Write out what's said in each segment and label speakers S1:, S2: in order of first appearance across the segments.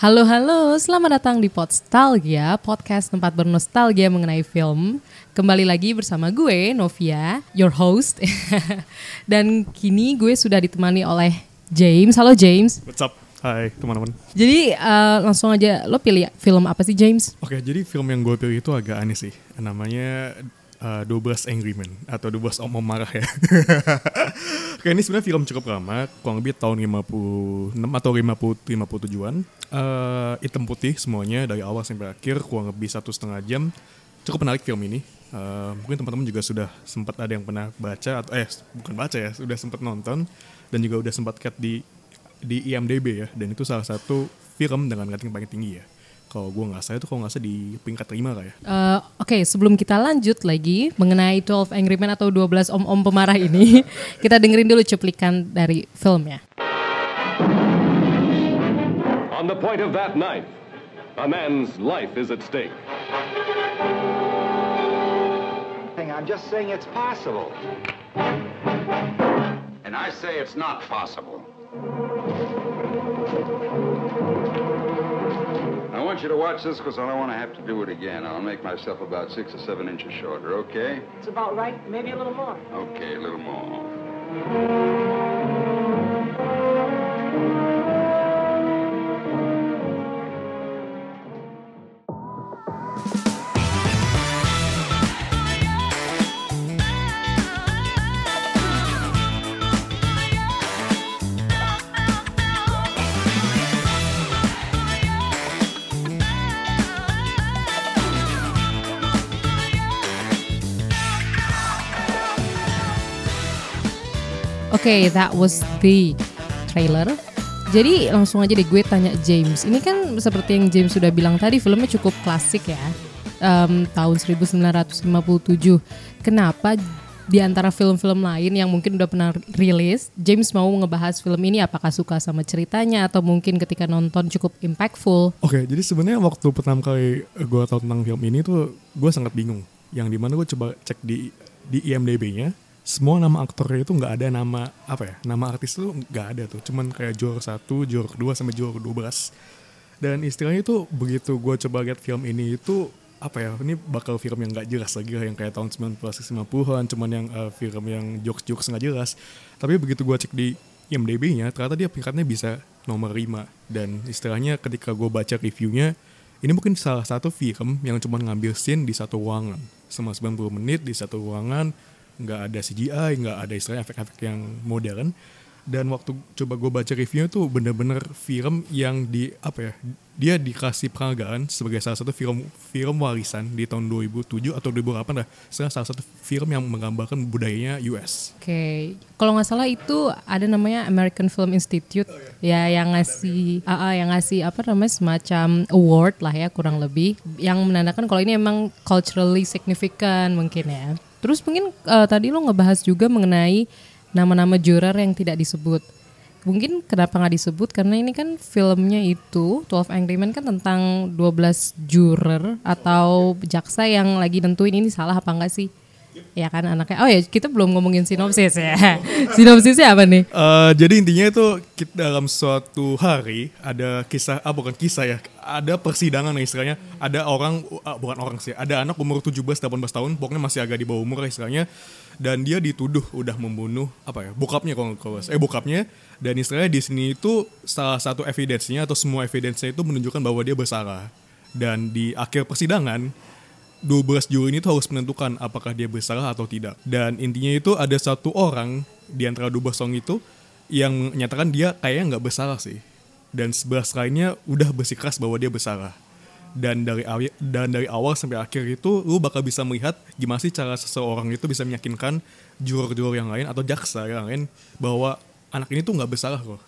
S1: Halo halo, selamat datang di Podstalgia, podcast tempat bernostalgia mengenai film. Kembali lagi bersama gue, Novia, your host. Dan kini gue sudah ditemani oleh James. Halo James.
S2: What's up? Hai teman-teman.
S1: Jadi uh, langsung aja, lo pilih film apa sih James?
S2: Oke, jadi film yang gue pilih itu agak aneh sih. Namanya uh, 12 Angry Men atau 12 Om Om Marah ya. Oke, ini sebenarnya film cukup lama, kurang lebih tahun 56 atau 50 57-an. Uh, hitam putih semuanya dari awal sampai akhir, kurang lebih satu setengah jam. Cukup menarik film ini. Uh, mungkin teman-teman juga sudah sempat ada yang pernah baca atau eh bukan baca ya, sudah sempat nonton dan juga udah sempat cat di di IMDb ya. Dan itu salah satu film dengan rating paling tinggi ya kalau gue nggak salah itu kalau nggak salah di peringkat terima kayak.
S1: Uh, Oke, okay, sebelum kita lanjut lagi mengenai 12 Angry Men atau 12 om-om pemarah ini, kita dengerin dulu cuplikan dari filmnya. On the point of that knife, a man's life is at stake.
S3: I'm just saying it's possible. And I say it's not possible. Want you to watch this because I don't want to have to do it again. I'll make myself about six or seven inches shorter, okay?
S4: It's about right, maybe a little more.
S3: Okay, a little more.
S1: Okay, that was the trailer. Jadi langsung aja deh gue tanya James. Ini kan seperti yang James sudah bilang tadi, filmnya cukup klasik ya. Um, tahun 1957. Kenapa di antara film-film lain yang mungkin udah pernah rilis, James mau ngebahas film ini apakah suka sama ceritanya atau mungkin ketika nonton cukup impactful?
S2: Oke, okay, jadi sebenarnya waktu pertama kali gue tahu tentang film ini tuh gue sangat bingung. Yang di mana gue coba cek di di IMDb-nya, semua nama aktornya itu nggak ada nama apa ya nama artis itu nggak ada tuh. Cuman kayak juara satu juara kedua sampai dua belas dan istilahnya itu begitu gue coba lihat film ini itu apa ya ini bakal film yang nggak jelas lagi yang kayak tahun 90-90an cuman yang uh, film yang jokes-jokes nggak jelas. Tapi begitu gue cek di IMDb-nya ternyata dia peringkatnya bisa nomor 5 dan istilahnya ketika gue baca reviewnya ini mungkin salah satu film yang cuma ngambil scene di satu ruangan. Selama 90 menit di satu ruangan nggak ada CGI nggak ada istilahnya efek-efek yang modern dan waktu coba gue baca reviewnya tuh bener-bener film yang di apa ya dia dikasih penghargaan sebagai salah satu film film warisan di tahun 2007 atau 2008 lah salah satu film yang menggambarkan budayanya US.
S1: Oke, okay. kalau nggak salah itu ada namanya American Film Institute oh, iya. ya yang ngasih uh, uh, yang ngasih apa namanya semacam award lah ya kurang lebih yang menandakan kalau ini emang culturally significant mungkin ya. Terus mungkin uh, tadi lo ngebahas juga mengenai nama-nama juror yang tidak disebut. Mungkin kenapa nggak disebut karena ini kan filmnya itu 12 Angry Men kan tentang 12 juror atau jaksa yang lagi nentuin ini salah apa enggak sih. Ya kan anaknya. Oh ya kita belum ngomongin sinopsis ya. Sinopsisnya apa nih?
S2: Uh, jadi intinya itu kita dalam suatu hari ada kisah, ah bukan kisah ya, ada persidangan nih istilahnya. Ada orang, uh, bukan orang sih, ada anak umur 17-18 tahun, pokoknya masih agak di bawah umur istilahnya. Dan dia dituduh udah membunuh apa ya, bokapnya kalau kalau eh bokapnya. Dan istilahnya di sini itu salah satu evidence-nya atau semua evidence-nya itu menunjukkan bahwa dia bersalah. Dan di akhir persidangan 12 Juli ini tuh harus menentukan apakah dia bersalah atau tidak. Dan intinya itu ada satu orang di antara 12 song itu yang menyatakan dia kayaknya nggak bersalah sih. Dan sebelah lainnya udah bersikeras bahwa dia bersalah. Dan dari dan dari awal sampai akhir itu lu bakal bisa melihat gimana sih cara seseorang itu bisa meyakinkan juror-juror yang lain atau jaksa yang lain bahwa anak ini tuh nggak bersalah kok.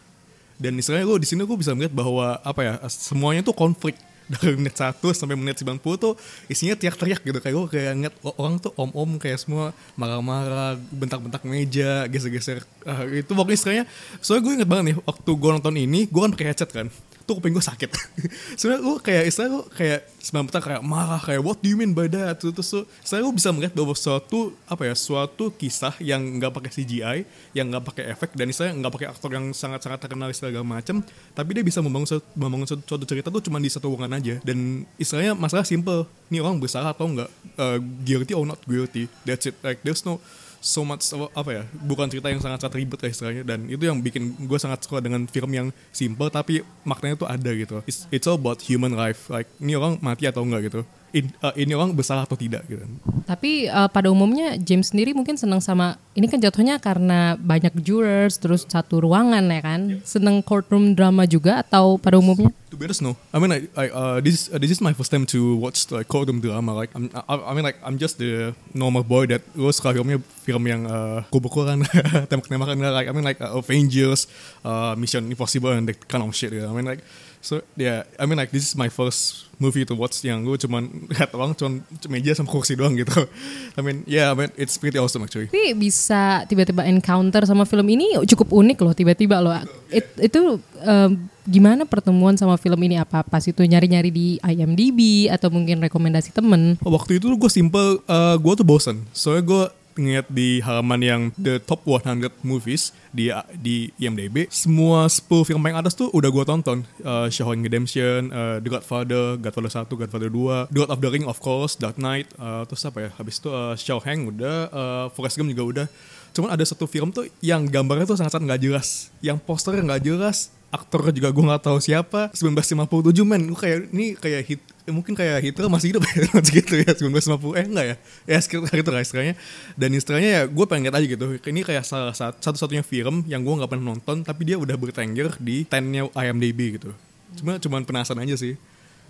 S2: Dan istilahnya lu di sini lu bisa melihat bahwa apa ya semuanya tuh konflik dari menit 1 sampai menit 90 tuh isinya teriak-teriak gitu. Kayak gue kayak ngeliat orang tuh om-om kayak semua marah-marah bentak-bentak meja geser-geser uh, itu. Pokoknya istilahnya soalnya gue inget banget nih waktu gue nonton ini gue kan pakai headset kan tuh kuping gue sakit. Sebenarnya gue kayak istilah gue kayak pertama kayak marah kayak what do you mean by that? Terus terus saya gue bisa melihat bahwa suatu apa ya suatu kisah yang nggak pakai CGI, yang nggak pakai efek dan istilahnya nggak pakai aktor yang sangat-sangat terkenal segala macam, tapi dia bisa membangun suatu, membangun cerita tuh cuma di satu ruangan aja dan istilahnya masalah simple. Nih orang bersalah atau enggak, uh, guilty or not guilty. That's it. Like there's no so much apa ya bukan cerita yang sangat sangat ribet lah istilahnya. Dan itu yang bikin gue sangat suka dengan film yang simple tapi maknanya tuh ada gitu. It's, it's all about human life. Like ini orang mati atau enggak gitu In, uh, ini orang bersalah atau tidak gitu
S1: Tapi uh, pada umumnya James sendiri mungkin senang sama ini kan jatuhnya karena banyak jurors terus satu ruangan ya kan. Seneng courtroom drama juga atau pada umumnya?
S2: To be honest, no. I mean, like, I, uh, this uh, this is my first time to watch like courtroom drama. Like, I'm, I, I mean, like, I'm just the normal boy that gue suka filmnya film yang uh, kubur-kuburan, tembak-tembakan. Like, I mean, like uh, Avengers, uh, Mission Impossible, and that kind of shit. Know? I mean, like, so yeah. I mean, like, this is my first movie to watch yang gue cuman lihat orang cuman meja sama kursi doang gitu. I mean, yeah, I mean, it's pretty awesome actually.
S1: Tapi bisa tiba-tiba encounter sama film ini cukup unik loh tiba-tiba loh. It, itu um, gimana pertemuan sama film ini apa pas itu nyari-nyari di IMDb atau mungkin rekomendasi temen?
S2: Waktu itu gue simple, uh, gue tuh bosen. Soalnya gue ngeliat di halaman yang the top 100 movies di di IMDb semua 10 film paling atas tuh udah gue tonton. Uh, Shawshank Redemption, uh, The Godfather, Godfather 1, Godfather 2, The Lord of the Ring of course, Dark Knight, uh, terus apa ya? Habis itu uh, Shawshank udah, uh, Forrest Gump juga udah. Cuman ada satu film tuh yang gambarnya tuh sangat-sangat nggak jelas. Yang posternya nggak jelas aktor juga gue nggak tahu siapa. 1957 men. Gue kayak ini kayak hit eh, mungkin kayak Hitler masih hidup ya segitu ya 1950 eh enggak ya? Ya sekitar itu lah istilahnya. Dan istilahnya ya gue pengen lihat aja gitu. Ini kayak salah satu-satunya film yang gue nggak pernah nonton tapi dia udah bertengger di 10-nya IMDb gitu. Cuma cuman penasaran aja sih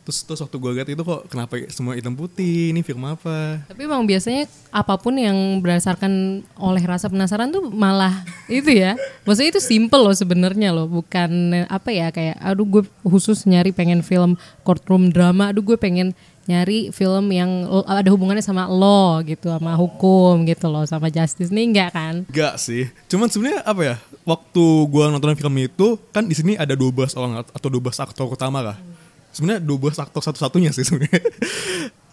S2: terus terus waktu gue lihat itu kok kenapa semua hitam putih? Ini film apa?
S1: Tapi emang biasanya apa pun yang berdasarkan oleh rasa penasaran tuh malah itu ya. Maksudnya itu simple loh sebenarnya loh. Bukan apa ya kayak aduh gue khusus nyari pengen film courtroom drama. Aduh gue pengen nyari film yang ada hubungannya sama law gitu sama hukum gitu loh sama justice. Nih enggak kan?
S2: Enggak sih. Cuman sebenarnya apa ya waktu gue nonton film itu kan di sini ada 12 orang atau 12 aktor utama lah sebenarnya 12 aktor satu-satunya sih sebenarnya.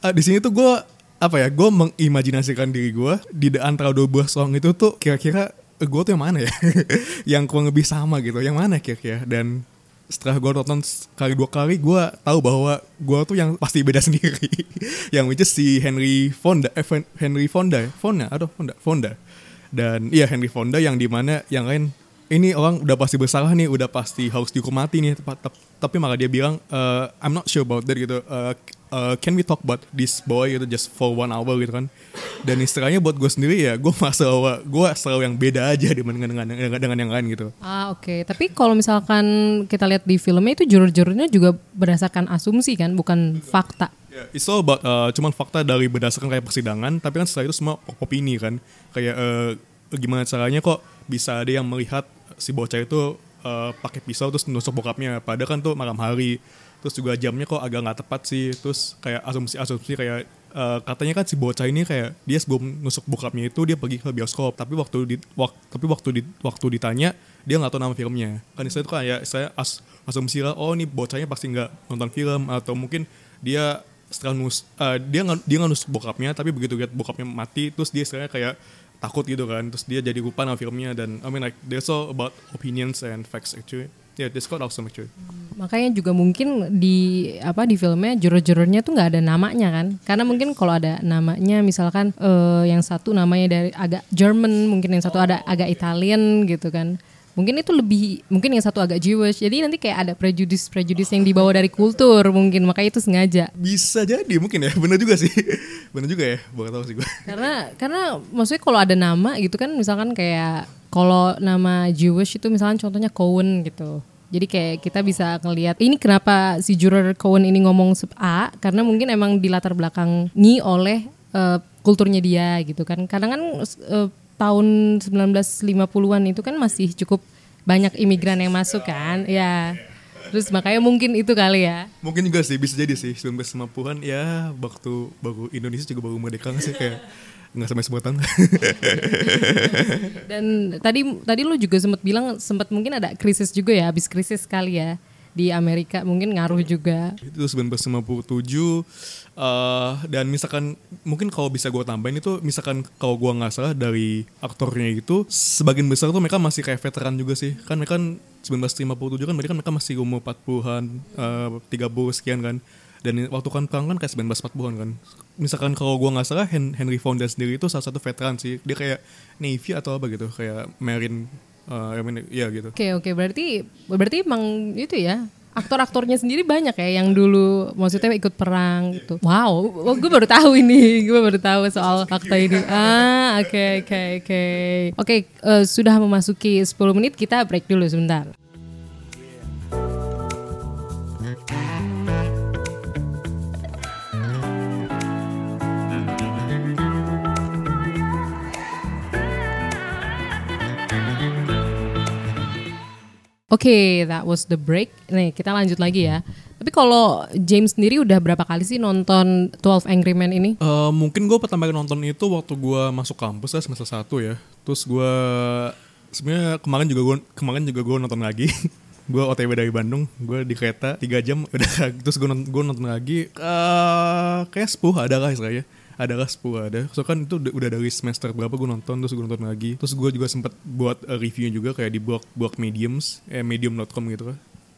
S2: uh, di sini tuh gue apa ya, gue mengimajinasikan diri gue di antara 12 orang itu tuh kira-kira uh, gue tuh yang mana ya, yang kurang lebih sama gitu, yang mana kira-kira? Dan setelah gue nonton kali dua kali gue tahu bahwa gue tuh yang pasti beda sendiri. Yang which is si Henry Fonda eh, Henry Fonda Fonda aduh Fonda Fonda. Dan iya Henry Fonda yang di mana yang lain ini orang udah pasti bersalah nih, udah pasti harus dihukum mati nih. Tapi malah dia bilang, uh, I'm not sure about that gitu. Uh, uh, can we talk about this boy gitu just for one hour gitu kan? Dan istilahnya buat gue sendiri ya, gue merasa bahwa gue selalu yang beda aja dibandingkan dengan, dengan, dengan yang lain gitu.
S1: Ah oke, okay. tapi kalau misalkan kita lihat di filmnya itu jurur-jururnya juga berdasarkan asumsi kan, bukan fakta.
S2: Yeah, it's all about uh, cuman fakta dari berdasarkan kayak persidangan, tapi kan setelah itu semua opini kan, kayak uh, gimana caranya kok bisa ada yang melihat si bocah itu uh, pakai pisau terus nusuk bokapnya. Padahal kan tuh malam hari. Terus juga jamnya kok agak nggak tepat sih. Terus kayak asumsi-asumsi kayak uh, katanya kan si bocah ini kayak dia sebelum nusuk bokapnya itu dia pergi ke bioskop. Tapi waktu di wak, tapi waktu di waktu ditanya dia nggak tahu nama filmnya. Kan istilah itu kayak saya as, asumsi lah oh ini bocahnya pasti nggak nonton film. Atau mungkin dia setelah nus uh, dia nggak dia nggak nusuk bokapnya tapi begitu lihat bokapnya mati terus dia istilahnya kayak takut gitu kan. Terus dia jadi lupa nama filmnya dan I mean like there's all about opinions and facts actually. Yeah this quite awesome actually.
S1: Makanya juga mungkin di apa di filmnya juror-jurornya tuh nggak ada namanya kan. Karena mungkin kalau ada namanya misalkan uh, yang satu namanya dari agak German mungkin yang satu ada agak Italian gitu kan mungkin itu lebih mungkin yang satu agak Jewish. Jadi nanti kayak ada prejudis prejudis yang dibawa dari kultur mungkin. Makanya itu sengaja.
S2: Bisa jadi mungkin ya. Benar juga sih. Benar juga ya. Bukan tahu sih gue
S1: karena karena maksudnya kalau ada nama gitu kan misalkan kayak kalau nama Jewish itu misalkan contohnya Cohen gitu. Jadi kayak kita bisa ngelihat ini kenapa si juror Cohen ini ngomong A? Karena mungkin emang di latar belakangi oleh uh, kulturnya dia gitu kan. Kadang kan uh, tahun 1950-an itu kan masih cukup banyak imigran yang masuk kan? Ya. Terus makanya mungkin itu kali ya.
S2: Mungkin juga sih bisa jadi sih 1950-an ya waktu baru Indonesia juga baru merdeka sih? Kayak nggak sampai sebutan.
S1: Dan tadi tadi lu juga sempat bilang sempat mungkin ada krisis juga ya habis krisis kali ya di Amerika mungkin ngaruh juga.
S2: itu 1957 eh dan misalkan mungkin kalau bisa gue tambahin itu misalkan kalau gue nggak salah dari aktornya itu sebagian besar tuh mereka masih kayak veteran juga sih. Kan mereka kan 1957 kan mereka kan mereka masih umur 40-an eh 30 sekian kan. Dan waktu kan perang kan kayak 1940-an kan. Misalkan kalau gue nggak salah Hen- Henry Fonda sendiri itu salah satu veteran sih. Dia kayak Navy atau apa gitu kayak Marine eh, I mean, ya gitu
S1: Oke oke berarti berarti emang itu ya aktor-aktornya sendiri banyak ya yang dulu maksudnya ikut perang gitu. Wow, oh, gue baru tahu ini, gue baru tahu soal fakta ini. Ah oke oke oke. Oke eh, sudah memasuki 10 menit kita break dulu sebentar. Oke, that was the break. Nih, kita lanjut lagi ya. Tapi kalau James sendiri udah berapa kali sih nonton 12 Angry Men ini?
S2: Eh, mungkin gue pertama kali nonton itu waktu gue masuk kampus ya semester 1 ya. Terus gue sebenarnya kemarin juga gue kemarin juga gue nonton lagi. gue OTW dari Bandung, gue di kereta 3 jam udah terus gue nonton, nonton lagi eh kayak 10 ada lah istilahnya ada lah 10 ada so kan itu udah, dari semester berapa gue nonton terus gue nonton lagi terus gue juga sempet buat eh, reviewnya juga kayak di blog blog mediums eh medium.com gitu kan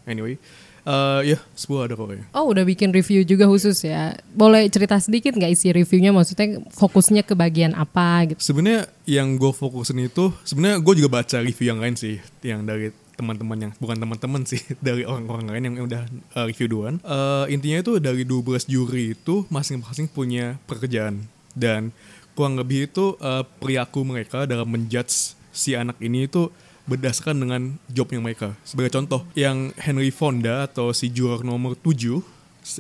S2: anyway eh ya 10 ada kok kayaknya
S1: Oh, udah bikin review juga khusus ya. Boleh cerita sedikit nggak isi reviewnya? Maksudnya fokusnya ke bagian apa gitu?
S2: Sebenarnya yang gue fokusin itu sebenarnya gue juga baca review yang lain sih, yang dari teman-teman yang bukan teman-teman sih, dari orang-orang lain yang udah uh, review duluan. Uh, intinya itu dari 12 juri itu masing-masing punya pekerjaan dan kurang lebih itu uh, perilaku mereka dalam menjudge si anak ini itu berdasarkan dengan jobnya mereka. Sebagai contoh, yang Henry Fonda atau si juror nomor 7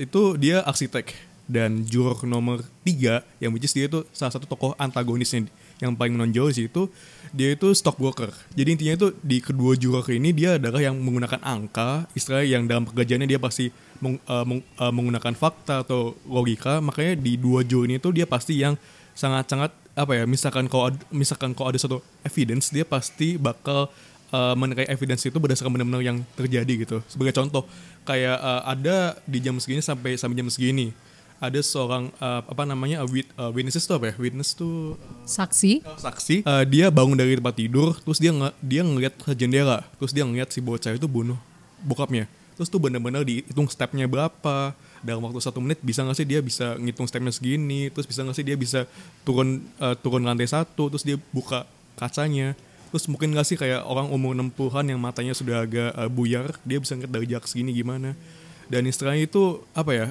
S2: itu dia arsitek dan juror nomor 3 yang which is dia itu salah satu tokoh antagonisnya yang paling menonjol di situ dia itu stockbroker. Jadi intinya itu di kedua juror ini dia adalah yang menggunakan angka, istilah yang dalam pekerjaannya dia pasti meng- eh, meng- eh, menggunakan fakta atau logika. Makanya di dua juror ini tuh dia pasti yang sangat-sangat apa ya misalkan kalau misalkan kalau ada satu evidence dia pasti bakal uh, evidence itu berdasarkan benar-benar yang terjadi gitu sebagai contoh kayak uh, ada di jam segini sampai sampai jam segini ada seorang uh, apa namanya uh, wit, uh, witnesses itu apa ya? Witness tuh
S1: Saksi?
S2: saksi. Uh, dia bangun dari tempat tidur terus dia nge dia ngeliat ke jendela. Terus dia ngeliat si bocah itu bunuh bokapnya. Terus tuh benar-benar dihitung stepnya berapa dalam waktu satu menit bisa nggak sih dia bisa ngitung stepnya segini terus bisa nggak sih dia bisa turun uh, turun lantai satu terus dia buka kacanya. Terus mungkin nggak sih kayak orang umur 60-an yang matanya sudah agak uh, buyar dia bisa ngeliat dari jarak segini gimana dan istilahnya itu apa ya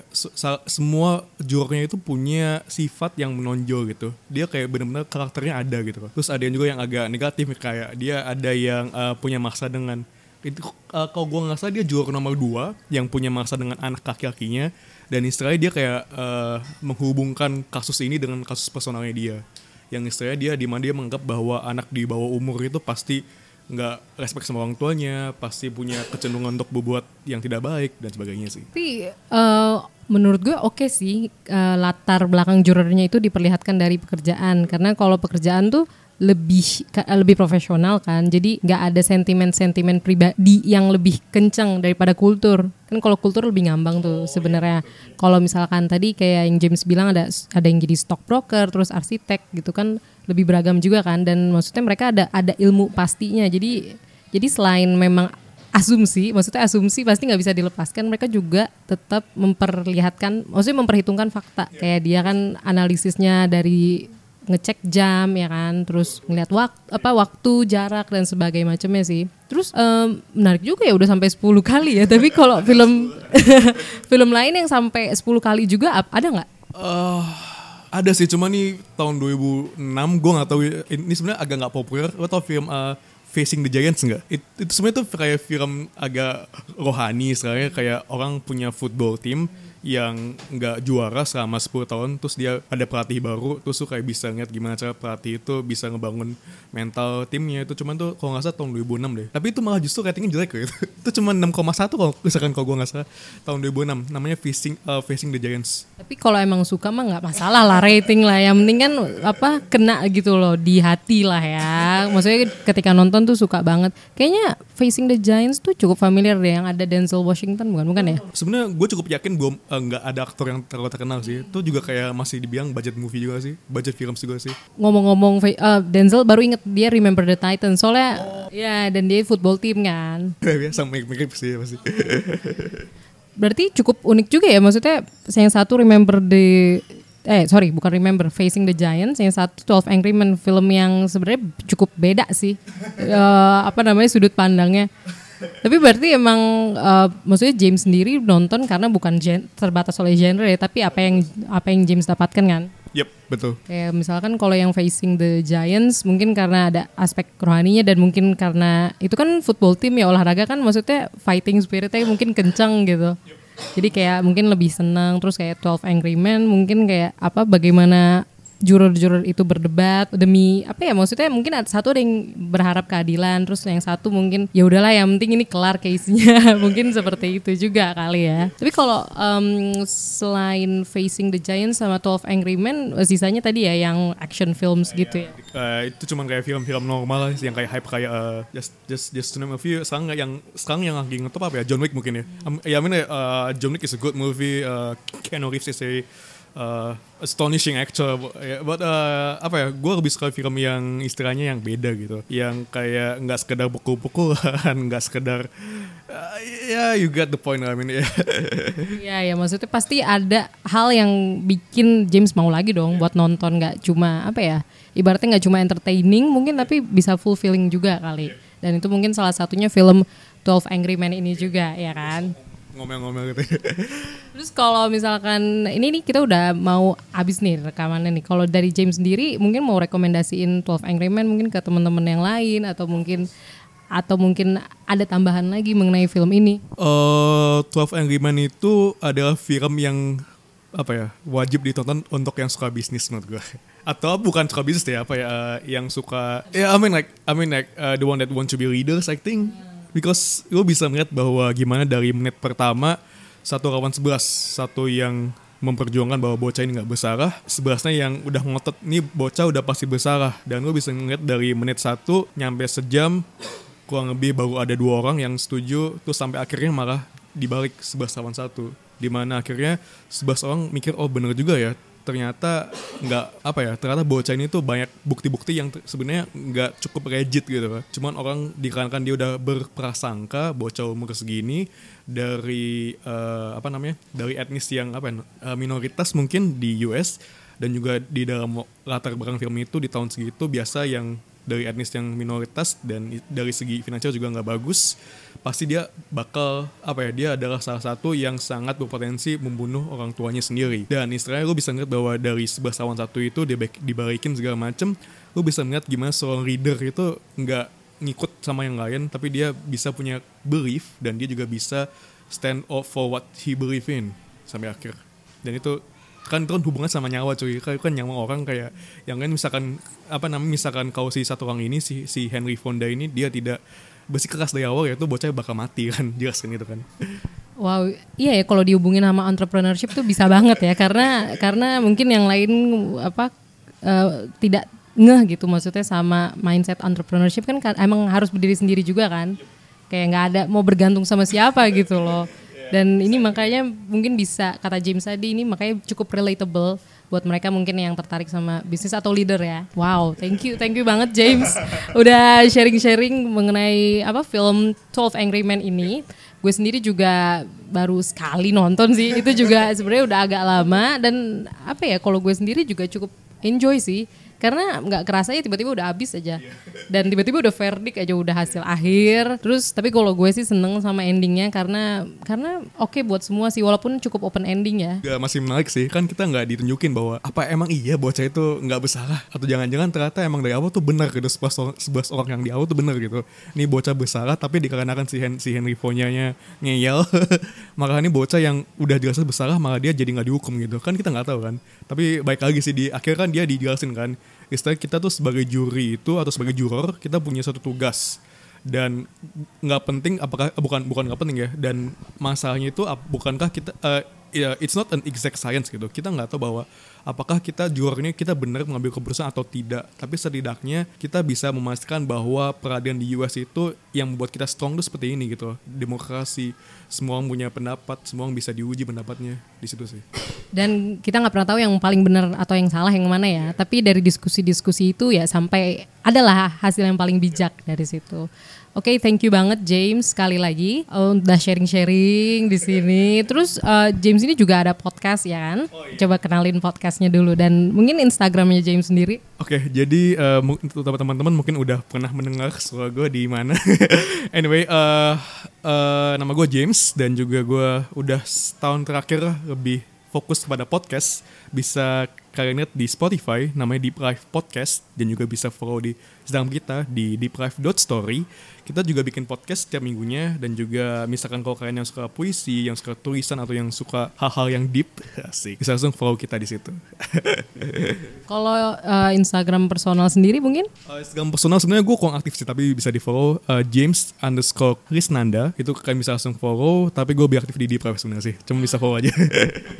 S2: semua jurornya itu punya sifat yang menonjol gitu. Dia kayak benar-benar karakternya ada gitu terus ada yang juga yang agak negatif kayak dia ada yang uh, punya masa dengan itu uh, kalau gue nggak salah dia juror nomor dua yang punya masa dengan anak kaki-kakinya. Dan istilahnya dia kayak uh, menghubungkan kasus ini dengan kasus personalnya dia. Yang istilahnya dia di mana dia menganggap bahwa anak di bawah umur itu pasti nggak respect sama orang tuanya, pasti punya kecenderungan untuk berbuat yang tidak baik dan sebagainya sih.
S1: Tapi eh, menurut gue oke sih eh, latar belakang jurornya itu diperlihatkan dari pekerjaan karena kalau pekerjaan tuh lebih lebih profesional kan. Jadi nggak ada sentimen-sentimen pribadi yang lebih kencang daripada kultur. Kan kalau kultur lebih ngambang tuh sebenarnya. Kalau misalkan tadi kayak yang James bilang ada ada yang jadi stockbroker terus arsitek gitu kan lebih beragam juga kan. Dan maksudnya mereka ada ada ilmu pastinya. Jadi jadi selain memang asumsi, maksudnya asumsi pasti nggak bisa dilepaskan. Mereka juga tetap memperlihatkan, maksudnya memperhitungkan fakta. Kayak dia kan analisisnya dari ngecek jam ya kan, terus ngeliat waktu apa waktu, jarak dan sebagainya macamnya sih. Terus em, menarik juga ya udah sampai 10 kali ya. Tapi kalau film film lain yang sampai 10 kali juga ada nggak?
S2: Eh, ada sih, cuma nih tahun 2006 gue nggak tahu ini sebenarnya agak nggak populer. Lo tau film eh, Facing the Giants nggak? It- itu sebenarnya tuh kayak film agak rohani, istilahnya kayak orang punya football team yang nggak juara selama 10 tahun terus dia ada pelatih baru terus tuh kayak bisa ngeliat gimana cara pelatih itu bisa ngebangun mental timnya itu cuman tuh kalau nggak salah tahun 2006 deh tapi itu malah justru ratingnya jelek gitu itu cuma 6,1 kalau misalkan kalau gue nggak salah tahun 2006 namanya Facing uh, Facing the Giants
S1: Tapi kalau emang suka mah nggak masalah lah rating lah. Yang penting kan apa kena gitu loh di hati lah ya. Maksudnya ketika nonton tuh suka banget. Kayaknya Facing the Giants tuh cukup familiar deh yang ada Denzel Washington bukan bukan ya?
S2: sebenarnya gue cukup yakin belum nggak ada aktor yang terlalu terkenal sih. Itu juga kayak masih dibilang budget movie juga sih. Budget film juga sih.
S1: Ngomong-ngomong eh, Denzel baru inget dia Remember the Titans soalnya ya dan dia football team kan.
S2: biasa mirip-mirip sih pasti.
S1: Berarti cukup unik juga ya maksudnya yang satu Remember the eh sorry bukan Remember Facing the Giants yang satu 12 Angry Men film yang sebenarnya cukup beda sih. Eh, apa namanya sudut pandangnya tapi berarti emang eh, maksudnya James sendiri nonton karena bukan gen- terbatas oleh genre ya tapi apa yang apa yang James dapatkan kan
S2: Yep, betul.
S1: Kayak misalkan kalau yang facing the Giants mungkin karena ada aspek rohaninya dan mungkin karena itu kan football team ya olahraga kan maksudnya fighting spiritnya mungkin kencang gitu. Jadi kayak mungkin lebih senang terus kayak 12 Angry Men mungkin kayak apa bagaimana juror-juror itu berdebat demi apa ya maksudnya mungkin ada satu ada yang berharap keadilan terus yang satu mungkin ya udahlah yang penting ini kelar case-nya. Mungkin seperti itu juga kali ya. Tapi kalau em, selain Facing the Giants sama 12 Angry Men sisanya tadi ya yang action films gitu ya?
S2: Eh, itu cuma kayak film-film normal lah yang kayak hype kayak eh, just just just to name a few. Sekarang yang sekarang yang lagi ngetop apa ya? John Wick mungkin ya. Um, ya I mean uh, John Wick is a good movie. Uh, Keanu Reeves is a uh, astonishing actor. Ya, but uh, apa ya gue lebih suka film yang istilahnya yang beda gitu. Yang kayak nggak sekedar pukul-pukulan nggak sekedar uh, ya you got the point I mean ya.
S1: Iya ya maksudnya pasti ada hal yang bikin James mau lagi dong buat nonton nggak cuma apa ya ibaratnya nggak cuma entertaining mungkin tapi bisa fulfilling juga kali. Dan itu mungkin salah satunya film 12 Angry Men ini juga ya kan
S2: ngomel-ngomel gitu.
S1: Terus kalau misalkan ini nih kita udah mau habis nih rekamannya nih. Kalau dari James sendiri mungkin mau rekomendasiin 12 Angry Men mungkin ke teman-teman yang lain atau mungkin atau mungkin ada tambahan lagi mengenai film ini?
S2: Eh, 12 Angry Men itu adalah film yang apa ya wajib ditonton untuk yang suka bisnis menurut gue atau bukan suka bisnis ya apa ya eh, yang suka ya I mean like I mean like uh, the one that want to be leaders I think because lo bisa melihat bahwa gimana dari menit pertama satu lawan sebelas. Satu yang memperjuangkan bahwa bocah ini nggak bersalah. Sebelasnya yang udah ngotot nih bocah udah pasti bersalah. Dan lo bisa ngeliat dari menit satu nyampe sejam kurang lebih baru ada dua orang yang setuju terus sampai akhirnya malah dibalik 11 lawan satu. Di mana akhirnya 11 orang mikir oh bener juga ya ternyata nggak apa ya ternyata bocah ini tuh banyak bukti-bukti yang sebenarnya nggak cukup legit gitu cuman orang dikarenakan dia udah berprasangka bocah umur segini dari eh, apa namanya dari etnis yang apa ya, eh, minoritas mungkin di US dan juga di dalam latar belakang film itu di tahun segitu biasa yang dari etnis yang minoritas dan dari segi finansial juga nggak bagus pasti dia bakal apa ya dia adalah salah satu yang sangat berpotensi membunuh orang tuanya sendiri. Dan istilahnya lu bisa ngeliat bahwa dari 11 lawan satu itu dia dibalikin segala macem lu bisa ngeliat gimana seorang reader itu nggak ngikut sama yang lain tapi dia bisa punya belief dan dia juga bisa stand up for what he believe in sampai akhir. Dan itu kan itu kan hubungan sama nyawa cuy kan, kan nyawa orang kayak yang kan misalkan apa namanya misalkan kau si satu orang ini si si Henry Fonda ini dia tidak bersikeras dari awal ya itu bocah bakal mati kan jelas kan itu kan
S1: Wow, iya ya kalau dihubungin sama entrepreneurship tuh bisa banget ya karena karena mungkin yang lain apa eh, tidak ngeh gitu maksudnya sama mindset entrepreneurship kan ka- emang harus berdiri sendiri juga kan. Kayak nggak ada mau bergantung sama siapa gitu loh. Dan ini makanya mungkin bisa kata James tadi ini makanya cukup relatable buat mereka mungkin yang tertarik sama bisnis atau leader ya. Wow, thank you, thank you banget James udah sharing-sharing mengenai apa film 12 Angry Men ini. Gue sendiri juga baru sekali nonton sih. Itu juga sebenarnya udah agak lama dan apa ya kalau gue sendiri juga cukup enjoy sih karena nggak kerasa ya tiba-tiba udah habis aja. Dan tiba-tiba udah verdict aja udah hasil akhir. Terus tapi kalau gue sih seneng sama endingnya karena karena oke buat semua sih walaupun cukup open ending ya.
S2: Gak masih menarik sih. Kan kita nggak ditunjukin bahwa apa emang iya bocah itu nggak bersalah? Atau jangan-jangan ternyata emang dari awal tuh benar gitu 11 orang, 11 orang yang di awal tuh benar gitu. Ini bocah bersalah tapi dikarenakan si, Hen, si Henry Fonya-nya ngeyel. Maka ini bocah yang udah jelas bersalah malah dia jadi nggak dihukum gitu. Kan kita nggak tahu kan tapi baik lagi sih di akhir kan dia dijelasin kan istilah kita tuh sebagai juri itu atau sebagai juror kita punya satu tugas. Dan nggak penting apakah bukan bukan nggak penting ya dan masalahnya itu bukankah kita eh, ya it's not an exact science gitu. Kita nggak tahu bahwa apakah kita juror ini kita benar mengambil keputusan atau tidak. Tapi setidaknya kita bisa memastikan bahwa peradilan di US itu yang membuat kita strong itu seperti ini gitu. Demokrasi semua orang punya pendapat semua orang bisa diuji pendapatnya di situ sih.
S1: Dan kita nggak pernah tahu yang paling benar atau yang salah yang mana ya. Tapi dari diskusi-diskusi itu ya sampai adalah hasil yang paling bijak dari situ Oke, thank you banget James sekali lagi uh, udah sharing-sharing di sini. Terus uh, James ini juga ada podcast ya kan? Coba kenalin podcastnya dulu dan mungkin Instagramnya James sendiri.
S2: Oke, jadi eh, mu- untuk teman-teman mungkin udah pernah mendengar suara gue di mana. anyway, eh eh, nama gue James dan juga gue udah setahun terakhir lebih fokus pada podcast. Bisa kalian lihat di Spotify, namanya Deep Life Podcast dan juga bisa follow di Instagram kita di deeplife.story. Kita juga bikin podcast setiap minggunya dan juga misalkan kalau kalian yang suka puisi, yang suka tulisan atau yang suka hal-hal yang deep, asik, bisa langsung follow kita di situ.
S1: Kalau uh, Instagram personal sendiri mungkin?
S2: Uh, Instagram personal sebenarnya gue kurang aktif sih tapi bisa di follow uh, James underscore Krisnanda itu kalian bisa langsung follow tapi gue lebih aktif di Deep Life sebenarnya sih cuma bisa follow aja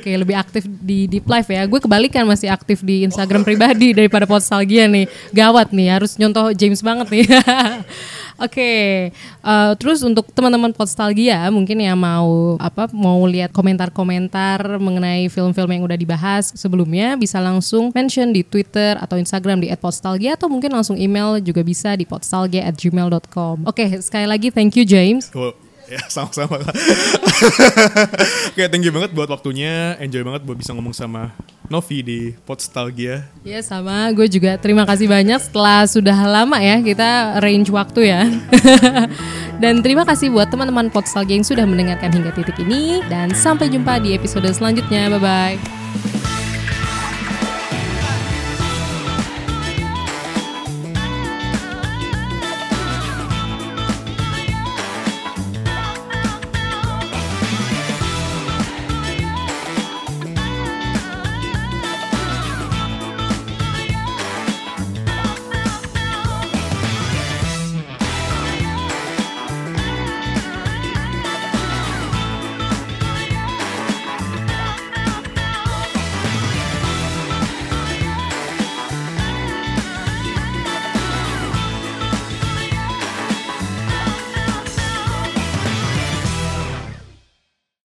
S1: Oke, lebih aktif di Deep Life ya. Gue kebalikan masih aktif di Instagram pribadi daripada Podstalgia nih. Gawat nih, harus nyontoh James banget nih. Oke, eh, terus untuk teman-teman Podstalgia mungkin yang mau apa mau lihat komentar-komentar mengenai film-film yang udah dibahas sebelumnya bisa langsung mention di Twitter atau Instagram di @podstalgia atau mungkin langsung email juga bisa di podstalgia@gmail.com. Oke, sekali lagi thank you James.
S2: Cool. Ya sama-sama lah thank you banget buat waktunya enjoy banget buat bisa ngomong sama Novi di Podstalgia
S1: Ya sama, gue juga terima kasih banyak setelah sudah lama ya kita range waktu ya. dan terima kasih buat teman-teman Podstalgia yang sudah mendengarkan hingga titik ini. Dan sampai jumpa di episode selanjutnya, bye-bye.